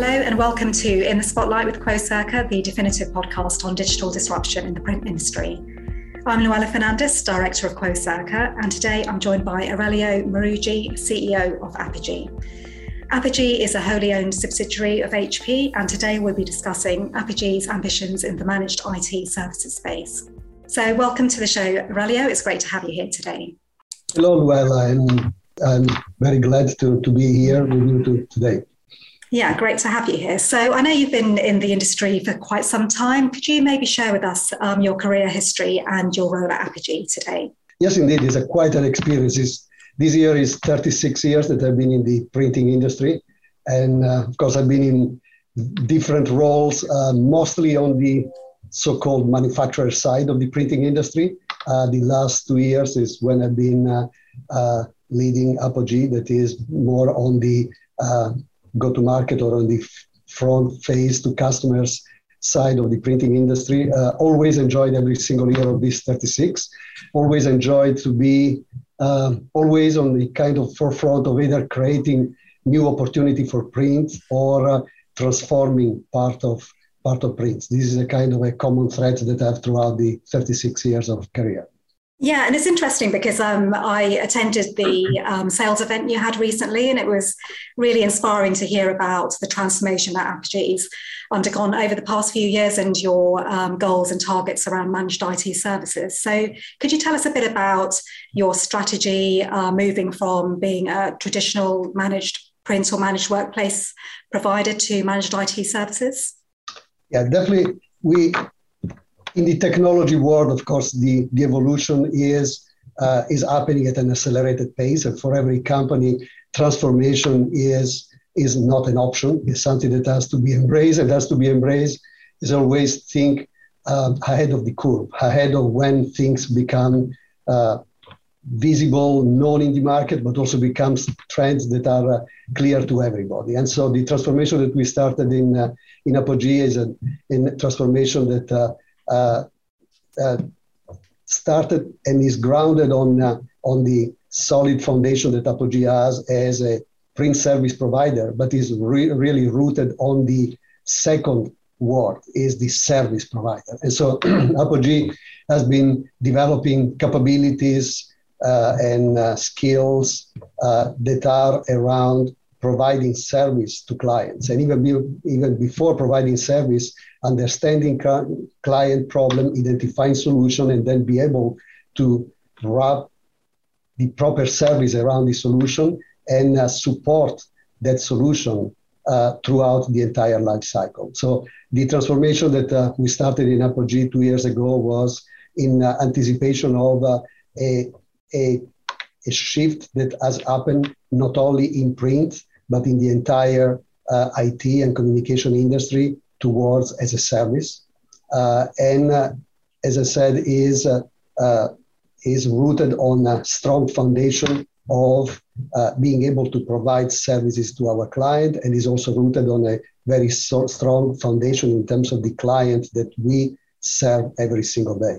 Hello and welcome to In the Spotlight with Quocirca, the definitive podcast on digital disruption in the print industry. I'm Louella Fernandes, Director of Quocirca, and today I'm joined by Aurelio Maruggi, CEO of Apogee. Apogee is a wholly owned subsidiary of HP, and today we'll be discussing Apogee's ambitions in the managed IT services space. So, welcome to the show, Aurelio. It's great to have you here today. Hello, Louella, and I'm very glad to, to be here with you today. Yeah, great to have you here. So I know you've been in the industry for quite some time. Could you maybe share with us um, your career history and your role at Apogee today? Yes, indeed. It's a quite an experience. It's, this year is 36 years that I've been in the printing industry. And uh, of course, I've been in different roles, uh, mostly on the so-called manufacturer side of the printing industry. Uh, the last two years is when I've been uh, uh, leading Apogee, that is more on the uh, go to market or on the front face to customers side of the printing industry. Uh, always enjoyed every single year of this 36. Always enjoyed to be uh, always on the kind of forefront of either creating new opportunity for print or uh, transforming part of part of print. This is a kind of a common thread that I have throughout the 36 years of career. Yeah, and it's interesting because um, I attended the um, sales event you had recently, and it was really inspiring to hear about the transformation that Apogee's undergone over the past few years and your um, goals and targets around managed IT services. So, could you tell us a bit about your strategy uh, moving from being a traditional managed print or managed workplace provider to managed IT services? Yeah, definitely. We in the technology world, of course, the, the evolution is uh, is happening at an accelerated pace, and for every company, transformation is is not an option. It's something that has to be embraced. It has to be embraced. Is always think uh, ahead of the curve, ahead of when things become uh, visible, known in the market, but also becomes trends that are uh, clear to everybody. And so the transformation that we started in uh, in Apogee is a, a transformation that uh, started and is grounded on uh, on the solid foundation that Apogee has as a print service provider, but is re- really rooted on the second word is the service provider. And so Apogee has been developing capabilities uh, and uh, skills uh, that are around providing service to clients. And even, be, even before providing service, understanding client problem, identifying solution, and then be able to wrap the proper service around the solution and uh, support that solution uh, throughout the entire life cycle. So the transformation that uh, we started in Apogee two years ago was in uh, anticipation of uh, a, a, a shift that has happened not only in print but in the entire uh, IT and communication industry towards as a service. Uh, and uh, as I said, is uh, uh, is rooted on a strong foundation of uh, being able to provide services to our client, and is also rooted on a very so strong foundation in terms of the client that we serve every single day.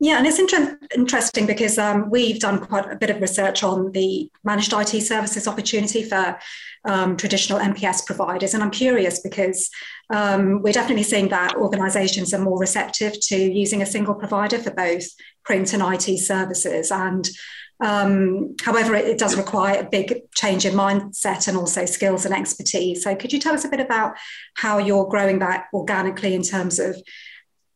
Yeah, and it's inter- interesting because um, we've done quite a bit of research on the managed IT services opportunity for um, traditional MPS providers. And I'm curious because um, we're definitely seeing that organizations are more receptive to using a single provider for both print and IT services. And um, however, it, it, does require a big change in mindset and also skills and expertise. So, could you tell us a bit about how you're growing that organically in terms of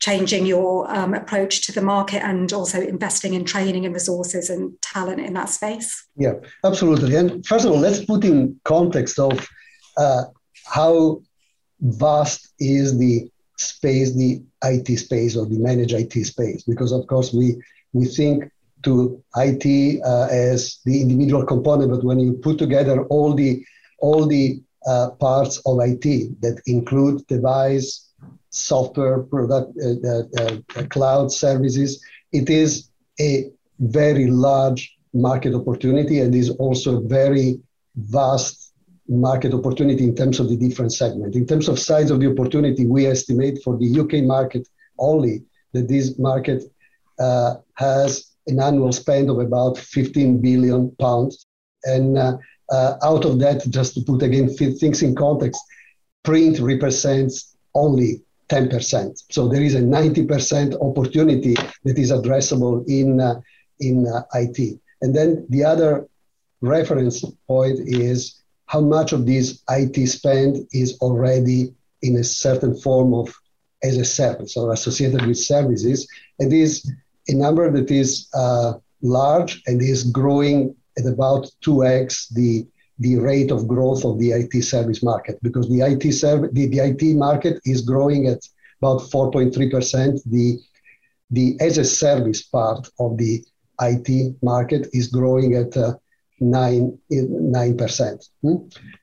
changing your um, approach to the market and also investing in training and resources and talent in that space? Yeah, absolutely. And first of all, let's put in context of uh, how vast is the space, the IT space or the managed IT space, because of course we we think to IT uh, as the individual component, but when you put together all the all the uh, parts of IT that include device, software product, uh, cloud services. It is a very large market opportunity and is also a very vast market opportunity in terms of the different segments. In terms of size of the opportunity, we estimate for the UK market only that this market uh, has an annual spend of about 15 billion pounds. And uh, uh, out of that, just to put again things in context, print represents only 10%. So there is a 90% opportunity that is addressable in, uh, in uh, IT. And then the other reference point is how much of this IT spend is already in a certain form of as a service or associated with services. And is a number that is uh, large and is growing at about 2x the the rate of growth of the IT service market because the IT serv- the, the IT market is growing at about 4.3%. The the as a service part of the IT market is growing at uh, nine nine percent. Hmm?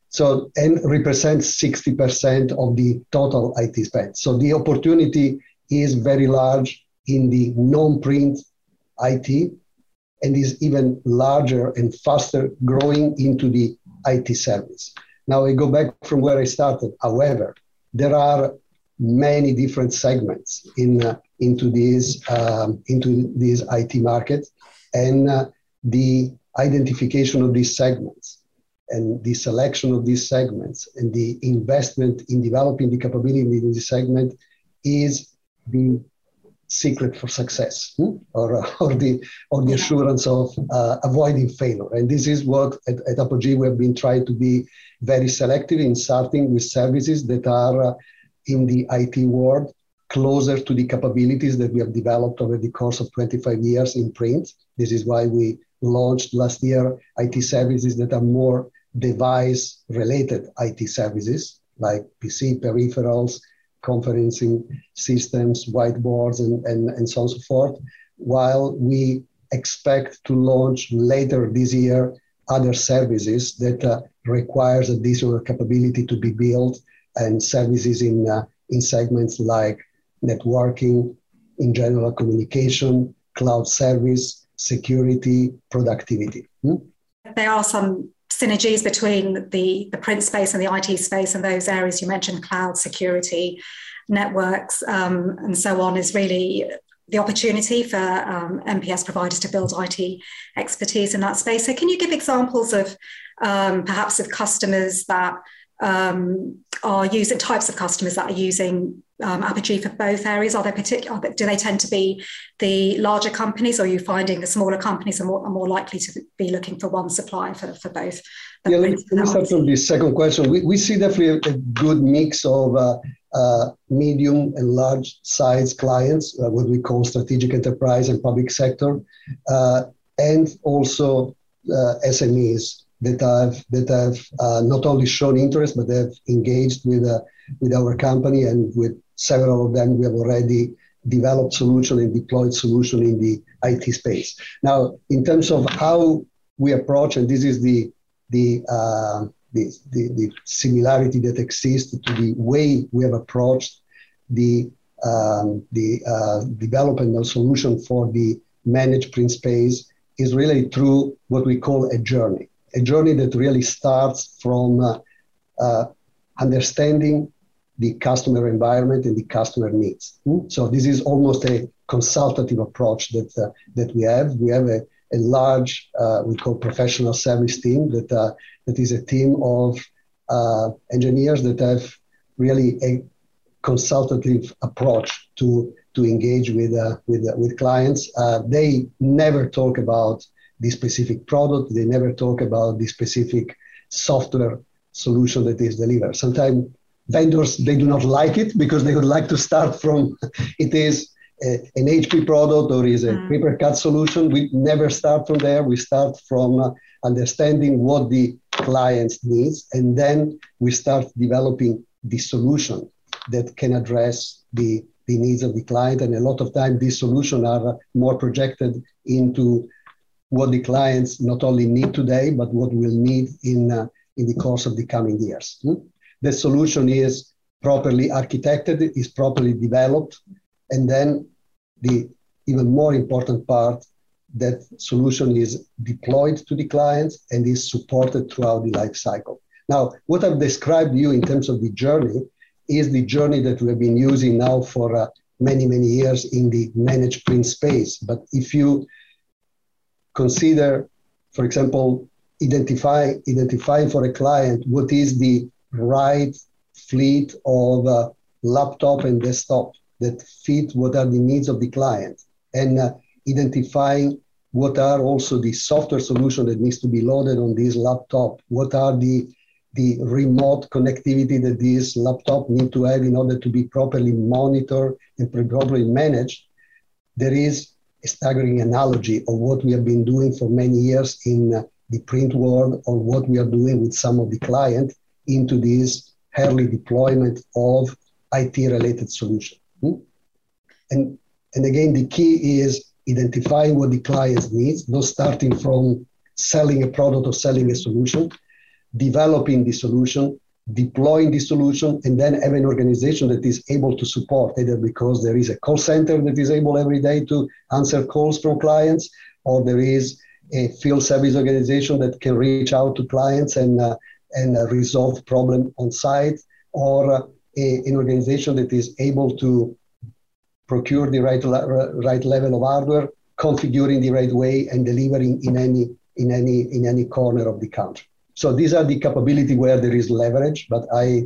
So and represents 60% of the total IT spend. So the opportunity is very large in the non-print IT and is even larger and faster growing into the IT service. Now I go back from where I started. However, there are many different segments in uh, into this um, into this IT market, and uh, the identification of these segments and the selection of these segments and the investment in developing the capability in this segment is the secret for success hmm? or, or the or the assurance of uh, avoiding failure. And this is what at, at apogee we have been trying to be very selective in starting with services that are uh, in the it world closer to the capabilities that we have developed over the course of 25 years in print. This is why we launched last year it services that are more device related it services like pc peripherals conferencing systems, whiteboards, and, and, and so on and so forth, while we expect to launch later this year other services that uh, requires additional capability to be built and services in, uh, in segments like networking, in general communication, cloud service, security, productivity. Hmm? There are some synergies between the, the print space and the IT space and those areas you mentioned, cloud security, networks, um, and so on, is really the opportunity for um, MPS providers to build IT expertise in that space. So, can you give examples of um, perhaps of customers that um, are using types of customers that are using um, Apogee for both areas? Are they particular? Do they tend to be the larger companies, or are you finding the smaller companies are more, are more likely to be looking for one supplier for, for both? Yeah, let me, let me start from the second question. We, we see definitely a, a good mix of uh, uh, medium and large size clients, uh, what we call strategic enterprise and public sector, uh, and also uh, SMEs that have that have uh, not only shown interest but have engaged with uh, with our company and with several of them we have already developed solution and deployed solution in the IT space. Now, in terms of how we approach, and this is the the uh, the, the, the, similarity that exists to the way we have approached the um, the uh, development of solution for the managed print space is really through what we call a journey a journey that really starts from uh, uh, understanding the customer environment and the customer needs. Mm? So this is almost a consultative approach that uh, that we have. We have a, a large uh, we call professional service team that uh, that is a team of uh, engineers that have really a consultative approach to to engage with with with clients. they never talk about the specific product. They never talk about the specific software solution that is delivered. Sometimes vendors they do not like it because they would like to start from it is a, an HP product or is a mm. PaperCut solution. We never start from there. We start from uh, understanding what the clients needs, and then we start developing the solution that can address the the needs of the client. And a lot of time, these solutions are more projected into what the clients not only need today, but what will need in, uh, in the course of the coming years. Hmm? The solution is properly architected, is properly developed, and then the even more important part, that solution is deployed to the clients and is supported throughout the life cycle. Now, what I've described to you in terms of the journey is the journey that we have been using now for uh, many, many years in the managed print space. But if you consider, for example, identify identifying for a client what is the right fleet of uh, laptop and desktop that fit what are the needs of the client and uh, identifying what are also the software solution that needs to be loaded on this laptop. What are the the remote connectivity that this laptop need to have in order to be properly monitored and properly managed? There is a staggering analogy of what we have been doing for many years in uh, the print world or what we are doing with some of the client into this early deployment of IT related solution. Hmm? And, and again, the key is identifying what the client needs, not starting from selling a product or selling a solution, developing the solution, deploying the solution, and then have an organization that is able to support, either because there is a call center that is able every day to answer calls from clients, or there is a field service organization that can reach out to clients and, uh, and uh, resolve problem on site, or uh, a, an organization that is able to procure the right, right level of hardware, configuring the right way, and delivering in any, in any, in any corner of the country. So these are the capability where there is leverage, but I,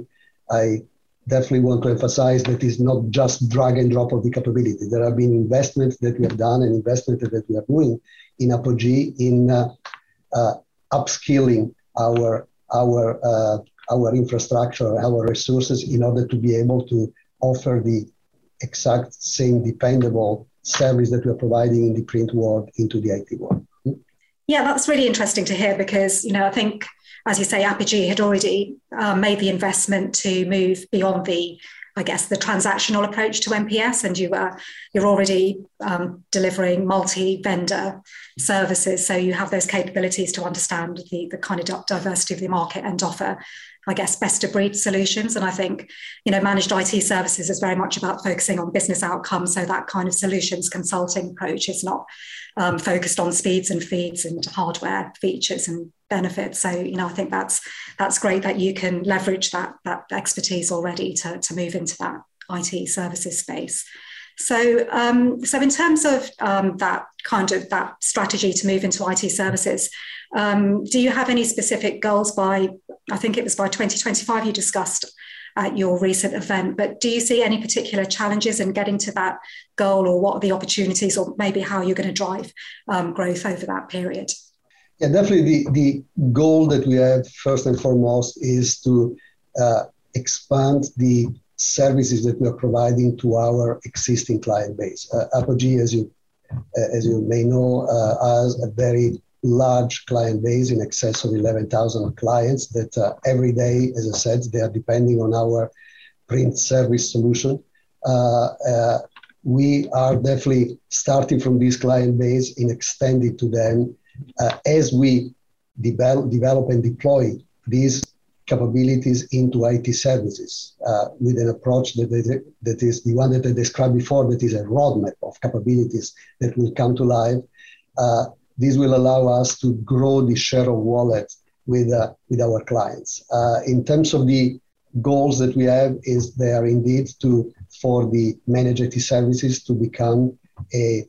I definitely want to emphasize that it's not just drag and drop of the capability. There have been investments that we have done and investments that we are doing in Apogee in uh, uh, upskilling our our uh, our infrastructure, our resources in order to be able to offer the exact same dependable service that we are providing in the print world into the IT world. Yeah, that's really interesting to hear because you know I think as you say, Apogee had already uh, made the investment to move beyond the, I guess, the transactional approach to MPS, and you were you're already um, delivering multi-vendor services, so you have those capabilities to understand the the kind of diversity of the market and offer I guess, best of breed solutions. And I think, you know, managed IT services is very much about focusing on business outcomes. So that kind of solutions consulting approach is not um, focused on speeds and feeds and hardware features and benefits. So, you know, I think that's that's great that you can leverage that that expertise already to, to move into that IT services space. So, um, so in terms of um, that kind of that strategy to move into IT services, um, do you have any specific goals by? I think it was by 2025 you discussed at your recent event. But do you see any particular challenges in getting to that goal, or what are the opportunities, or maybe how you're going to drive um, growth over that period? Yeah, definitely. The the goal that we have first and foremost is to uh, expand the services that we are providing to our existing client base. Uh, Apogee, as you uh, as you may know, uh, has a very large client base in excess of 11,000 clients that every day, as I said, they are depending on our print service solution. We are definitely starting from this client base and extending to them as we develop, develop and deploy these capabilities into IT services uh, with an approach that, that is the one that I described before, that is a roadmap of capabilities that will come to life. Uh, this will allow us to grow the share of wallet with, uh, with our clients. Uh, in terms of the goals that we have is they are indeed to for the managed IT services to become a,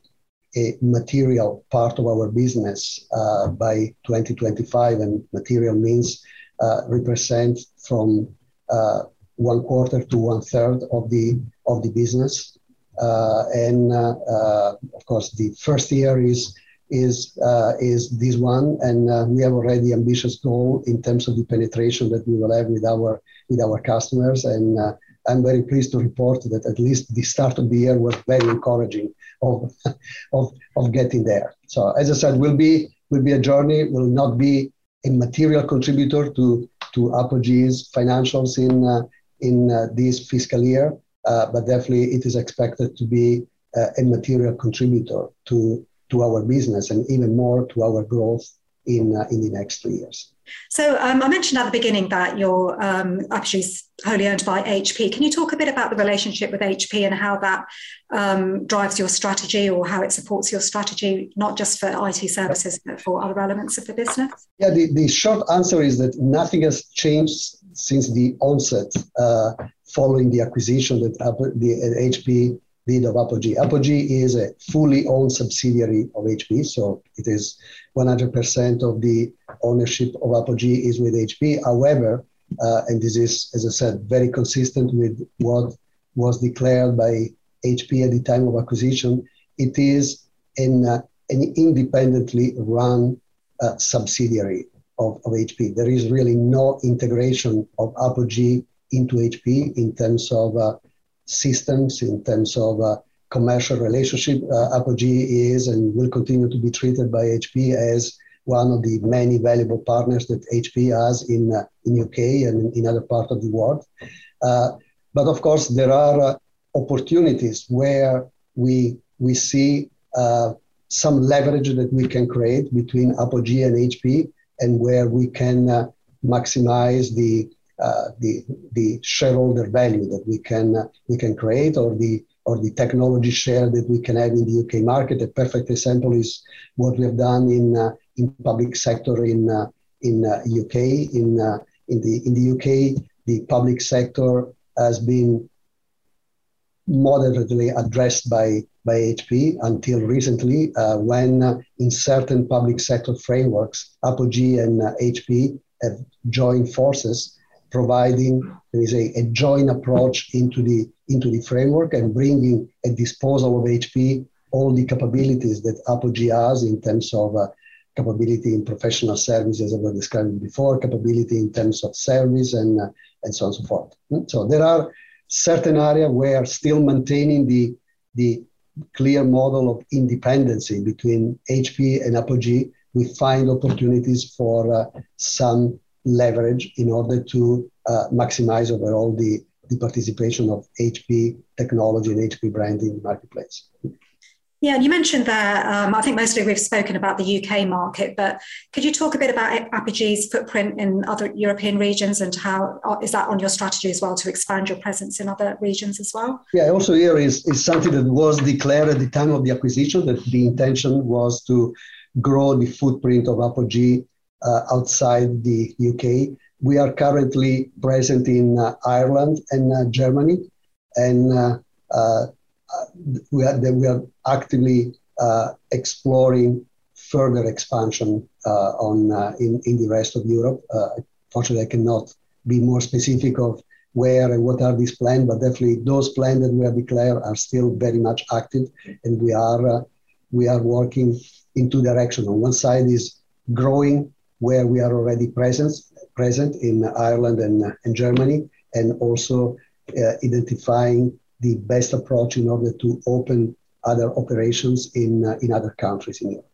a material part of our business uh, by 2025 and material means represent from uh, one quarter to one third of the of the business. Uh, and of course, the first year is is uh, is this one, and uh, we have already ambitious goal in terms of the penetration that we will have with our with our customers, and uh, I'm very pleased to report that at least the start of the year was very encouraging of of, of getting there. So as I said, will be will be a journey, will not be a material contributor to to Apogee's financials in uh, in uh, this fiscal year, uh, but definitely it is expected to be a material contributor to to our business and even more to our growth in, uh, in the next three years. So um, I mentioned at the beginning that your um, actually is wholly owned by HP. Can you talk a bit about the relationship with HP and how that um, drives your strategy or how it supports your strategy, not just for IT services, but for other elements of the business? Yeah, the, the short answer is that nothing has changed since the onset uh, following the acquisition that the HP lead of Apogee. Apogee is a fully owned subsidiary of HP, so it is 100% of the ownership of Apogee is with HP. However, uh, and this is, as I said, very consistent with what was declared by HP at the time of acquisition. It is an, uh, an independently run uh, subsidiary of, of HP. There is really no integration of Apogee into HP in terms of uh, systems, in terms of uh, commercial relationship. Uh, Apogee is and will continue to be treated by HP as one of the many valuable partners that HP has in uh, in UK and in other parts of the world. Uh, but of course, there are uh, opportunities where we we see uh, some leverage that we can create between Apogee and HP, and where we can maximize the the the shareholder value that we can we can create, or the or the technology share that we can have in the UK market. A perfect example is what we have done in uh, in public sector in uh, in UK. Uh, in uh, in the in the UK, the public sector has been moderately addressed by by HP until recently, uh, when uh, in certain public sector frameworks, Apogee and uh, HP have joined forces, providing there is a, a, joint approach into the into the framework and bringing at disposal of HP all the capabilities that Apogee has in terms of capability in professional services, as I was describing before, capability in terms of service, and, uh, and so on and so forth. Hmm? So there are certain areas where still maintaining the, the clear model of independency between HP and Apogee, we find opportunities for uh, some leverage in order to uh, maximize overall the, the participation of HP technology and HP brand in the marketplace. Yeah, and you mentioned there, um, I think mostly we've spoken about the UK market, but could you talk a bit about Apogee's footprint in other European regions and how uh, that on your strategy as well to expand your presence in other regions as well? Yeah, also here is, is something that was declared at the time of the acquisition that the intention was to grow the footprint of Apogee outside the UK. We are currently present in uh, Ireland and uh, Germany, and uh, uh, we are, we are actively uh, exploring further expansion uh, on uh, in, in the rest of Europe. fortunately, I cannot be more specific of where and what are these plans, but definitely those plans that we have declared are still very much active, and we are we are working in two directions. On one side is growing where we are already present, present in Ireland and, and Germany, and also uh, identifying the best approach in order to open other operations in, uh, in other countries in Europe.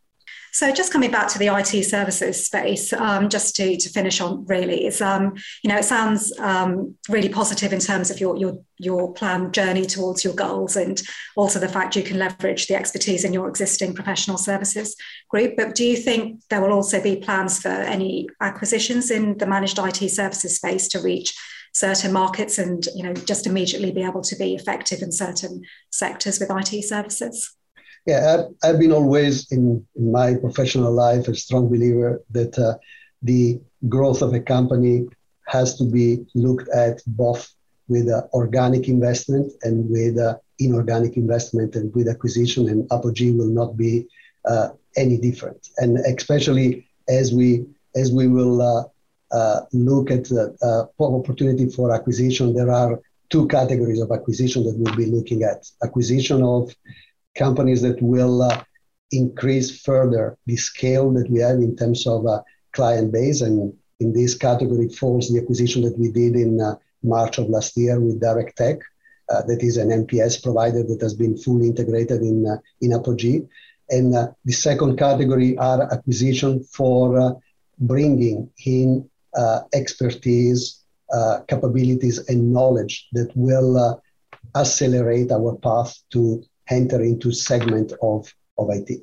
So just coming back to the IT services space, um, just to, to finish on really is, um, you know, it sounds um, really positive in terms of your, your, your planned journey towards your goals and also the fact you can leverage the expertise in your existing professional services group. But do you think there will also be plans for any acquisitions in the managed IT services space to reach certain markets and you know just immediately be able to be effective in certain sectors with IT services? Yeah, I've, I've been always in, in, my professional life a strong believer that uh, the growth of a company has to be looked at both with uh, organic investment and with uh, inorganic investment and with acquisition, and Apogee will not be uh, any different. And especially as we as we will uh, uh, look at the opportunity for acquisition, there are two categories of acquisition that we'll be looking at. Acquisition of companies that will uh, increase further the scale that we have in terms of uh, client base. And in this category falls the acquisition that we did in uh, March of last year with Direct Tech. Uh, that is an MPS provider that has been fully integrated in, in Apogee. And the second category are acquisition for bringing in uh, expertise, uh, capabilities, and knowledge that will uh, accelerate our path to enter into segment of, of IT.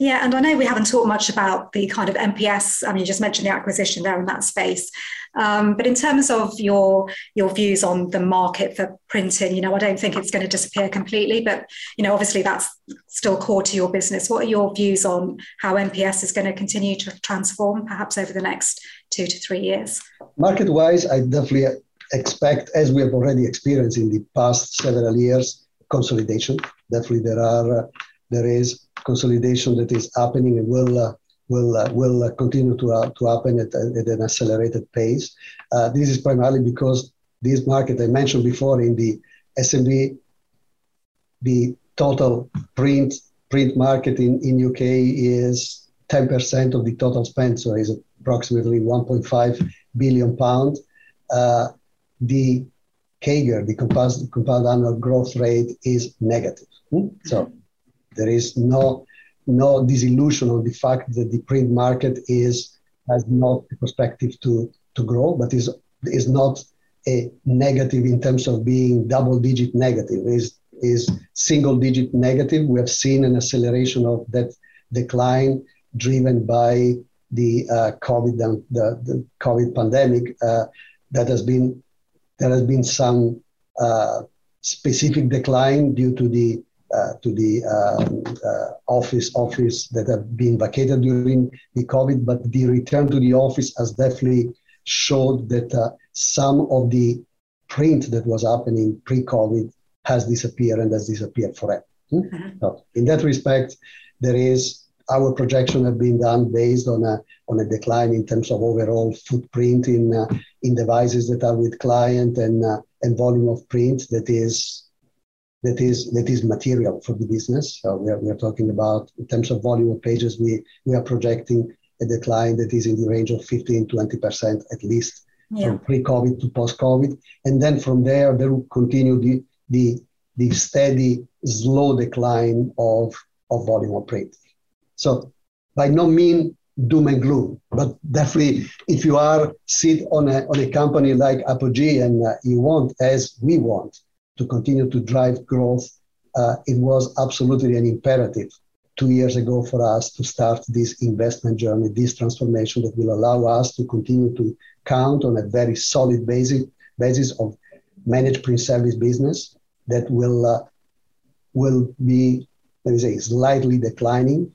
Yeah, and I know we haven't talked much about the kind of MPS. I mean, you just mentioned the acquisition there in that space. Um, but in terms of your your views on the market for printing, you know, I don't think it's going to disappear completely. But you know, obviously that's still core to your business. What are your views on how MPS is going to continue to transform, perhaps over the next two to three years? Market wise, I definitely expect, as we have already experienced in the past several years, consolidation. Definitely, there are uh, there is consolidation that is happening and will uh, will uh, will uh, continue to uh, to happen at, at, an accelerated pace. Uh, this is primarily because this market I mentioned before in the SMB, the total print print market in, in UK is 10% of the total spend, so is approximately 1.5 billion pound. Uh, the CAGR, the compound, compound annual growth rate, is negative. Hmm? So there is no no disillusion on the fact that the print market is has not the perspective to to grow, but is is not a negative in terms of being double digit negative. is is single digit negative. We have seen an acceleration of that decline driven by the uh, COVID the, the COVID pandemic. Uh, that has been there has been some uh, specific decline due to the uh, to the um, uh, office office that have been vacated during the COVID, but the return to the office has definitely showed that uh, some of the print that was happening pre-COVID has disappeared and has disappeared forever. Hmm? Mm-hmm. So in that respect, there is our projection have been done based on a on a decline in terms of overall footprint in uh, in devices that are with client and uh, and volume of print that is that is that is material for the business. So we are, we are talking about in terms of volume of pages, we we are projecting a decline that is in the range of 15 20 percent at least yeah. from pre-COVID to post-COVID, and then from there there will continue the the the steady slow decline of of volume of print. So by no means doom and gloom, but definitely if you are sit on a, on a company like Apogee and uh, you want, as we want, to continue to drive growth, uh, it was absolutely an imperative two years ago for us to start this investment journey, this transformation that will allow us to continue to count on a very solid basis, basis of managed print service business that will uh, will be let me say slightly declining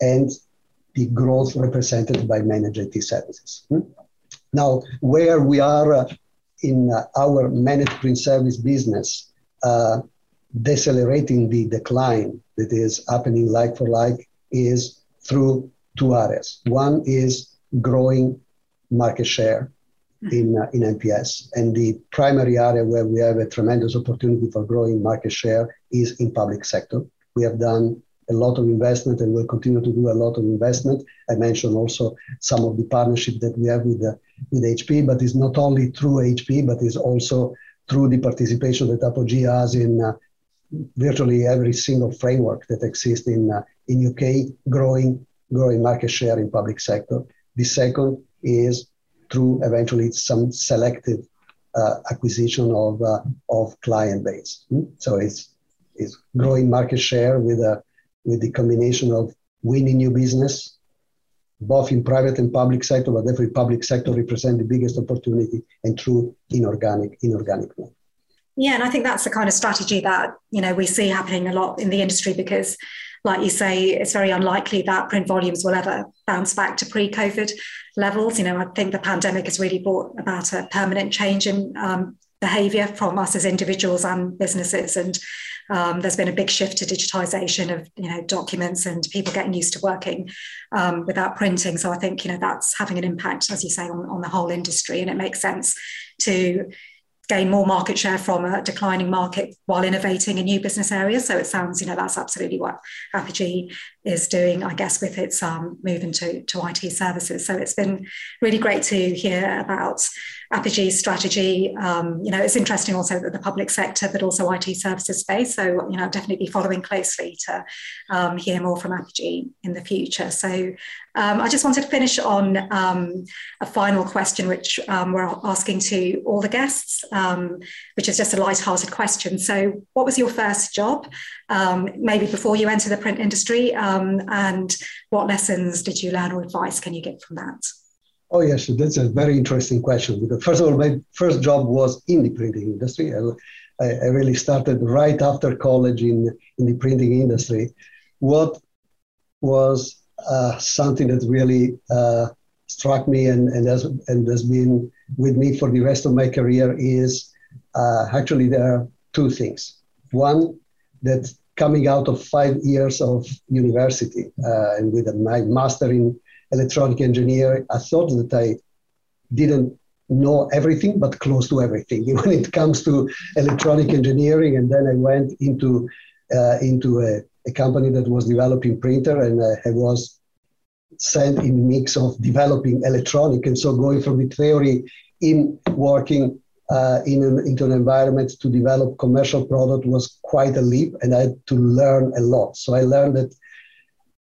and the growth represented by managed IT services. Hmm? Now, where we are uh, in uh, our managed print service business, uh, decelerating the decline that is happening like for like is through two areas. One is growing market share in, uh, in MPS, and the primary area where we have a tremendous opportunity for growing market share is in public sector. We have done a lot of investment and will continue to do a lot of investment. I mentioned also some of the partnership that we have with the, with HP, but it's not only through HP, but it's also through the participation that Apogee has in uh, virtually every single framework that exists in uh, in UK, growing growing market share in public sector. The second is through eventually some selective uh, acquisition of uh, of client base. Hmm? So it's it's growing market share with a with the combination of winning new business, both in private and public sector, but every public sector represents the biggest opportunity and true inorganic inorganic move. Yeah, and I think that's the kind of strategy that you know we see happening a lot in the industry because, like you say, it's very unlikely that print volumes will ever bounce back to pre-COVID levels. You know, I think the pandemic has really brought about a permanent change in um, behavior from us as individuals and businesses. And um, there's been a big shift to digitization of you know documents and people getting used to working um, without printing. So I think you know that's having an impact, as you say, on, on the whole industry, and it makes sense to gain more market share from a declining market while innovating in new business areas. So it sounds, you know, that's absolutely what Apogee is doing, I guess, with its um, move into to IT services. So it's been really great to hear about Apogee's strategy. Um, you know, it's interesting also that the public sector, but also IT services space. So, you know, definitely be following closely to um, hear more from Apogee in the future. So um, I just wanted to finish on um, a final question, which um, we're asking to all the guests, um, which is just a light-hearted question. So what was your first job, maybe before you entered the print industry, and what lessons did you learn or advice can you give from that? Oh yes, that's a very interesting question. Because first of all, my first job was in the printing industry. I, I really started right after college in in the printing industry. What was uh, something that really uh, struck me and and has and has been with me for the rest of my career is uh, actually there are two things. One that coming out of five years of university uh, and with my master in electronic engineering, I thought that I didn't know everything, but close to everything when it comes to electronic engineering. And then I went into uh, into a, a, company that was developing printer, and I was sent in the mix of developing electronic, and so going from the theory in working uh, in an, into an environment to develop commercial product was quite a leap, and I had to learn a lot. So I learned that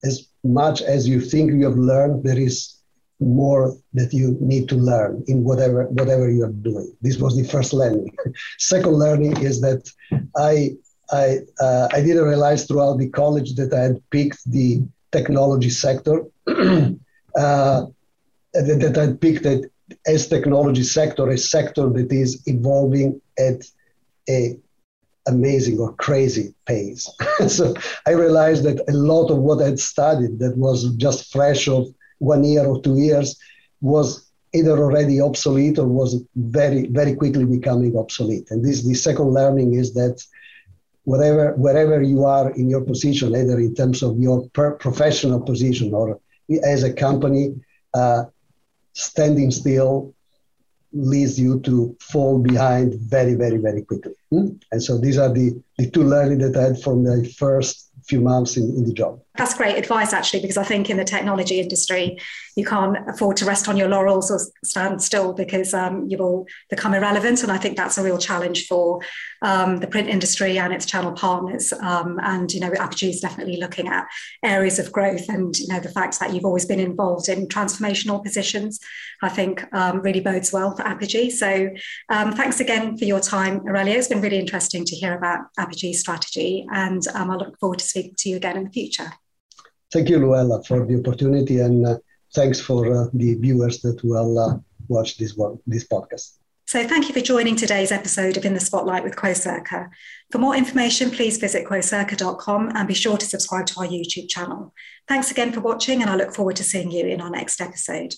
as much as you think you have learned, there is more that you need to learn in whatever whatever you are doing. This was the first learning. Second learning is that I I uh, I didn't realize throughout the college that I had picked the technology sector. uh, that, that I picked it as technology sector, a sector that is evolving at a amazing or crazy pace. so I realized that a lot of what I'd studied that was just fresh of one year or two years was either already obsolete or was very, very quickly becoming obsolete. And this the second learning is that whatever wherever you are in your position, either in terms of your professional position or as a company, uh, standing still leads you to fall behind very, very, very quickly. Hmm? And so these are the, the two learning that I had from the first few months in, in the job. That's great advice, actually, because I think in the technology industry, you can't afford to rest on your laurels or stand still because um, you will become irrelevant. And I think that's a real challenge for um, the print industry and its channel partners. Um, and, you know, Apogee is definitely looking at areas of growth. And, you know, the fact that you've always been involved in transformational positions, I think um, really bodes well for Apogee. So um, thanks again for your time, Aurelio. It's been really interesting to hear about Apogee's strategy. And um, I look forward to speaking to you again in the future. Thank you, Louella, for the opportunity, and uh, thanks for uh, the viewers that will uh, watch this one, this podcast. So, thank you for joining today's episode of In the Spotlight with Quocirca. For more information, please visit quocirca.com and be sure to subscribe to our YouTube channel. Thanks again for watching, and I look forward to seeing you in our next episode.